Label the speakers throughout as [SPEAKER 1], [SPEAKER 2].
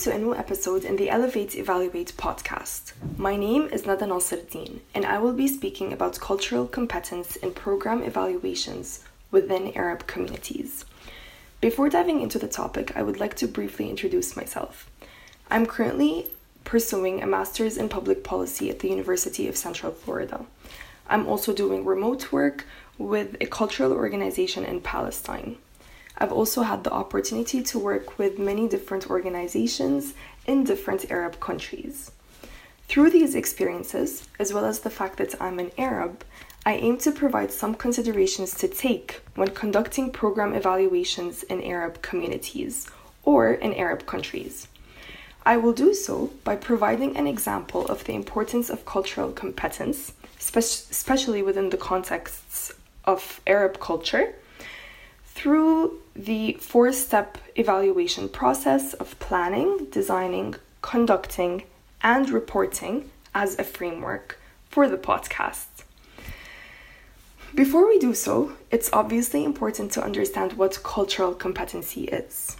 [SPEAKER 1] to a new episode in the Elevate Evaluate podcast. My name is Nada Nasruddin, and I will be speaking about cultural competence in program evaluations within Arab communities. Before diving into the topic, I would like to briefly introduce myself. I'm currently pursuing a master's in public policy at the University of Central Florida. I'm also doing remote work with a cultural organization in Palestine. I've also had the opportunity to work with many different organizations in different Arab countries. Through these experiences, as well as the fact that I'm an Arab, I aim to provide some considerations to take when conducting program evaluations in Arab communities or in Arab countries. I will do so by providing an example of the importance of cultural competence, especially within the contexts of Arab culture, through the four step evaluation process of planning, designing, conducting, and reporting as a framework for the podcast. Before we do so, it's obviously important to understand what cultural competency is.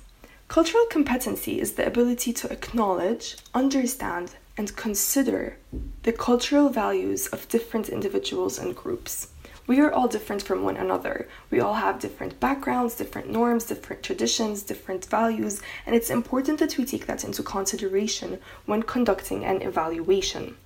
[SPEAKER 1] Cultural competency is the ability to acknowledge, understand, and consider the cultural values of different individuals and groups. We are all different from one another. We all have different backgrounds, different norms, different traditions, different values, and it's important that we take that into consideration when conducting an evaluation.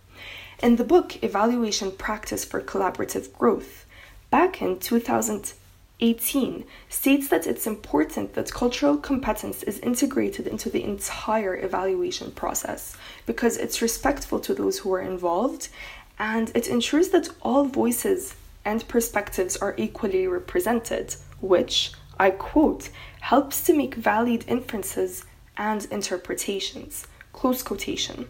[SPEAKER 1] In the book Evaluation Practice for Collaborative Growth, Bakken 2018, states that it's important that cultural competence is integrated into the entire evaluation process because it's respectful to those who are involved and it ensures that all voices and perspectives are equally represented, which, I quote, helps to make valid inferences and interpretations. Close quotation.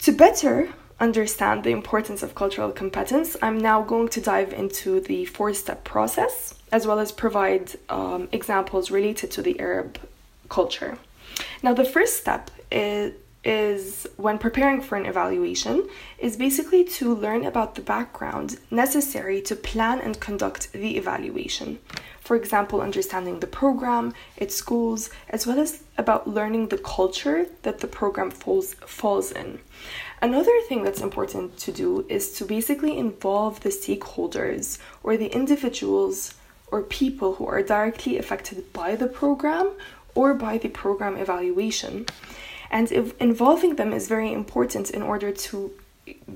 [SPEAKER 1] To better understand the importance of cultural competence, I'm now going to dive into the four step process as well as provide um, examples related to the Arab culture. Now, the first step is is when preparing for an evaluation is basically to learn about the background necessary to plan and conduct the evaluation. For example, understanding the program, its goals, as well as about learning the culture that the program falls falls in. Another thing that's important to do is to basically involve the stakeholders or the individuals or people who are directly affected by the program or by the program evaluation and involving them is very important in order to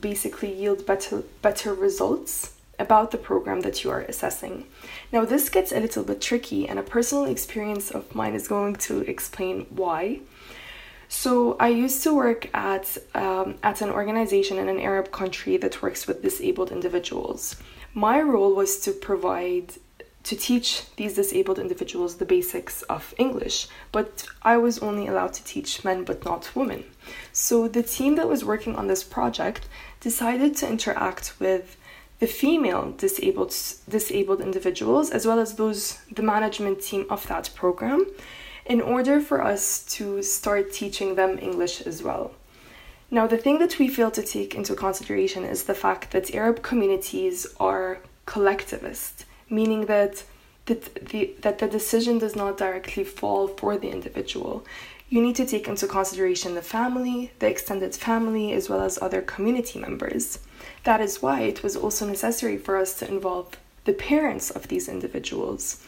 [SPEAKER 1] basically yield better better results about the program that you are assessing. Now, this gets a little bit tricky, and a personal experience of mine is going to explain why. So, I used to work at um, at an organization in an Arab country that works with disabled individuals. My role was to provide to teach these disabled individuals the basics of English, but I was only allowed to teach men but not women. So the team that was working on this project decided to interact with the female disabled disabled individuals as well as those the management team of that program in order for us to start teaching them English as well. Now, the thing that we fail to take into consideration is the fact that Arab communities are collectivist meaning that that the, that the decision does not directly fall for the individual. You need to take into consideration the family, the extended family, as well as other community members. That is why it was also necessary for us to involve the parents of these individuals.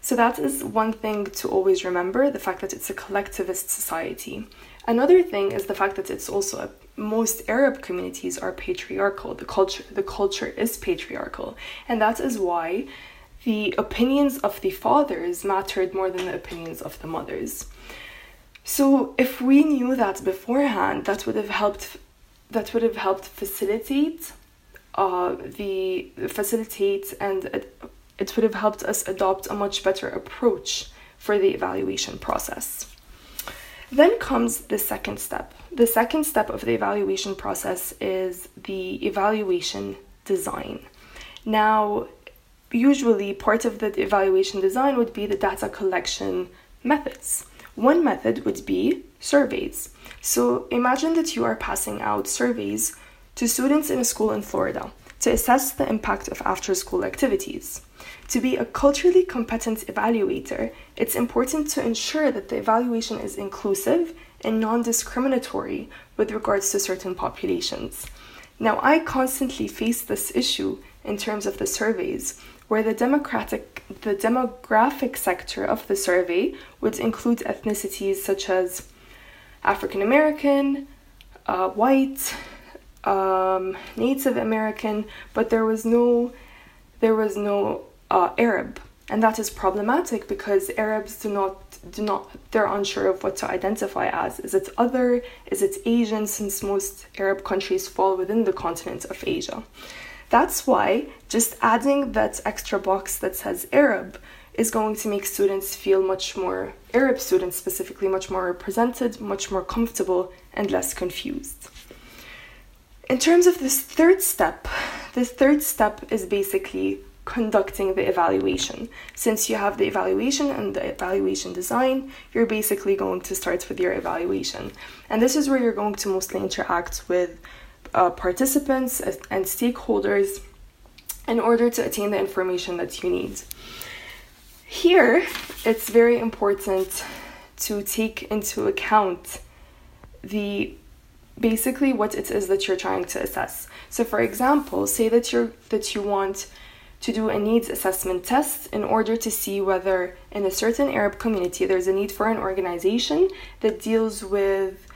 [SPEAKER 1] So, that is one thing to always remember the fact that it's a collectivist society. Another thing is the fact that it's also a most Arab communities are patriarchal. The culture the culture is patriarchal. And that is why the opinions of the fathers mattered more than the opinions of the mothers. So if we knew that beforehand, that would have helped that would have helped facilitate uh, the facilitate and it, it would have helped us adopt a much better approach for the evaluation process. Then comes the second step. The second step of the evaluation process is the evaluation design. Now, usually part of the evaluation design would be the data collection methods. One method would be surveys. So imagine that you are passing out surveys to students in a school in Florida to assess the impact of after school activities. To be a culturally competent evaluator, it's important to ensure that the evaluation is inclusive and non discriminatory with regards to certain populations. Now, I constantly face this issue in terms of the surveys, where the democratic the demographic sector of the survey would include ethnicities such as African American, uh, white, um, Native American, but there was no there was no uh, Arab, and that is problematic because Arabs do not do not they're unsure of what to identify as. Is it other? Is it Asian? Since most Arab countries fall within the continent of Asia. That's why just adding that extra box that says Arab is going to make students feel much more, Arab students specifically, much more represented, much more comfortable, and less confused. In terms of this third step, this third step is basically conducting the evaluation. Since you have the evaluation and the evaluation design, you're basically going to start with your evaluation. And this is where you're going to mostly interact with uh, participants and stakeholders in order to attain the information that you need. Here, it's very important to take into account the basically what it is that you're trying to assess. So for example, say that you're that you want to do a needs assessment test in order to see whether in a certain Arab community there's a need for an organization that deals with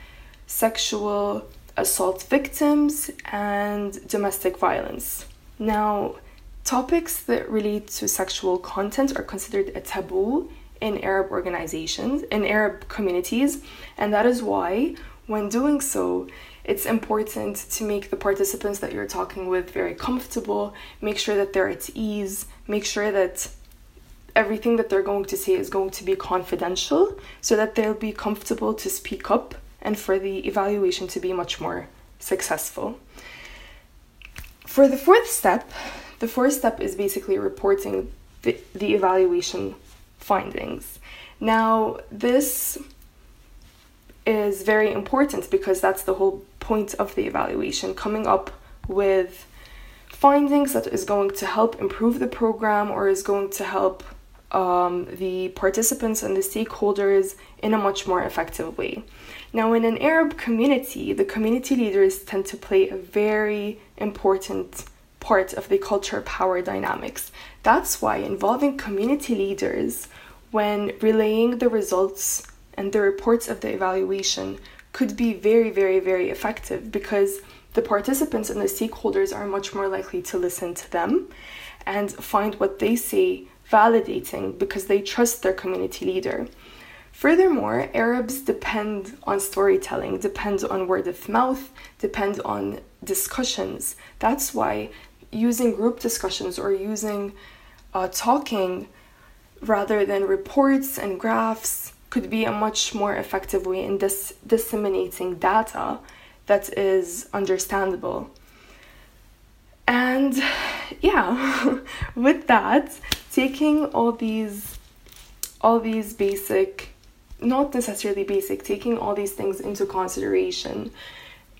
[SPEAKER 1] sexual assault victims and domestic violence. Now, topics that relate to sexual content are considered a taboo in Arab organizations, in Arab communities, and that is why, when doing so, it's important to make the participants that you're talking with very comfortable, make sure that they're at ease, make sure that everything that they're going to say is going to be confidential so that they'll be comfortable to speak up and for the evaluation to be much more successful. For the fourth step, the fourth step is basically reporting the, the evaluation findings. Now, this is very important because that's the whole point of the evaluation coming up with findings that is going to help improve the program or is going to help um, the participants and the stakeholders in a much more effective way. Now, in an Arab community, the community leaders tend to play a very important part of the culture power dynamics. That's why involving community leaders when relaying the results and the reports of the evaluation could be very, very, very effective because the participants and the stakeholders are much more likely to listen to them and find what they say validating because they trust their community leader. Furthermore, Arabs depend on storytelling, depend on word of mouth, depend on discussions. That's why using group discussions or using uh, talking rather than reports and graphs could be a much more effective way in dis- disseminating data that is understandable. And yeah, with that, taking all these all these basic not necessarily basic, taking all these things into consideration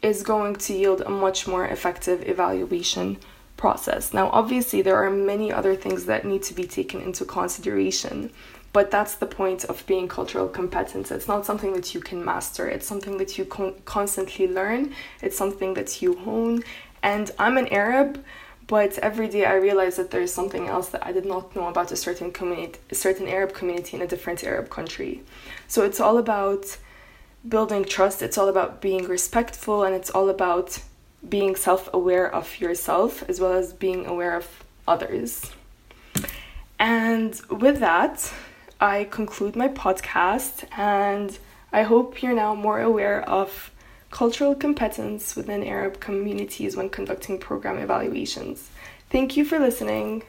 [SPEAKER 1] is going to yield a much more effective evaluation process. Now, obviously, there are many other things that need to be taken into consideration, but that's the point of being cultural competence. It's not something that you can master, it's something that you con- constantly learn, it's something that you hone. And I'm an Arab, but every day I realize that there's something else that I did not know about a certain community, a certain Arab community in a different Arab country. So it's all about building trust, it's all about being respectful, and it's all about being self aware of yourself as well as being aware of others. And with that, I conclude my podcast, and I hope you're now more aware of cultural competence within Arab communities when conducting program evaluations. Thank you for listening.